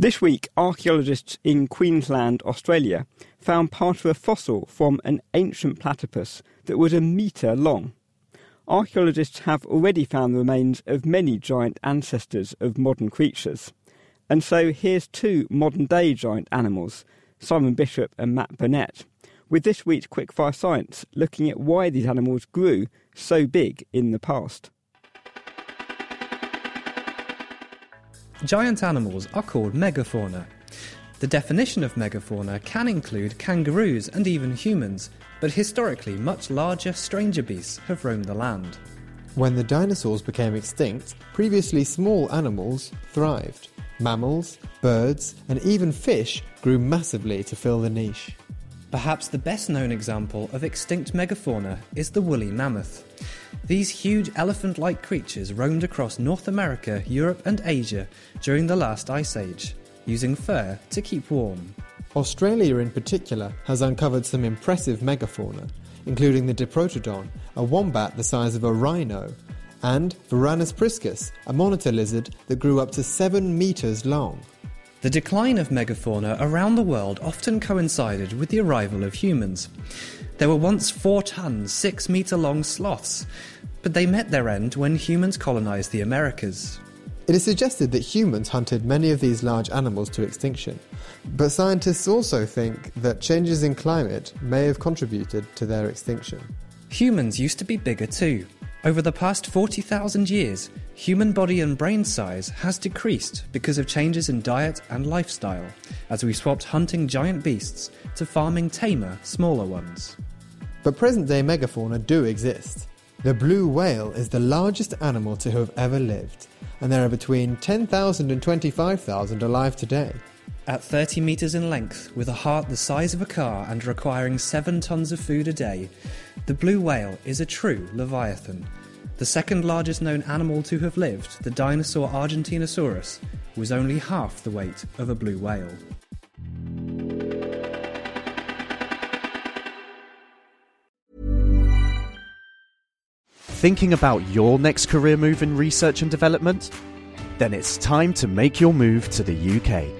This week, archaeologists in Queensland, Australia, found part of a fossil from an ancient platypus that was a metre long. Archaeologists have already found the remains of many giant ancestors of modern creatures. And so here's two modern day giant animals, Simon Bishop and Matt Burnett, with this week's Quickfire Science looking at why these animals grew so big in the past. Giant animals are called megafauna. The definition of megafauna can include kangaroos and even humans, but historically much larger, stranger beasts have roamed the land. When the dinosaurs became extinct, previously small animals thrived. Mammals, birds, and even fish grew massively to fill the niche. Perhaps the best known example of extinct megafauna is the woolly mammoth. These huge elephant like creatures roamed across North America, Europe, and Asia during the last ice age, using fur to keep warm. Australia, in particular, has uncovered some impressive megafauna, including the Diprotodon, a wombat the size of a rhino, and Varanus priscus, a monitor lizard that grew up to 7 metres long. The decline of megafauna around the world often coincided with the arrival of humans. There were once 4 ton, 6 metre long sloths, but they met their end when humans colonised the Americas. It is suggested that humans hunted many of these large animals to extinction, but scientists also think that changes in climate may have contributed to their extinction. Humans used to be bigger too. Over the past 40,000 years, human body and brain size has decreased because of changes in diet and lifestyle, as we swapped hunting giant beasts to farming tamer, smaller ones. But present day megafauna do exist. The blue whale is the largest animal to have ever lived, and there are between 10,000 and 25,000 alive today. At 30 metres in length, with a heart the size of a car and requiring 7 tonnes of food a day, the blue whale is a true leviathan. The second largest known animal to have lived, the dinosaur Argentinosaurus, was only half the weight of a blue whale. Thinking about your next career move in research and development? Then it's time to make your move to the UK.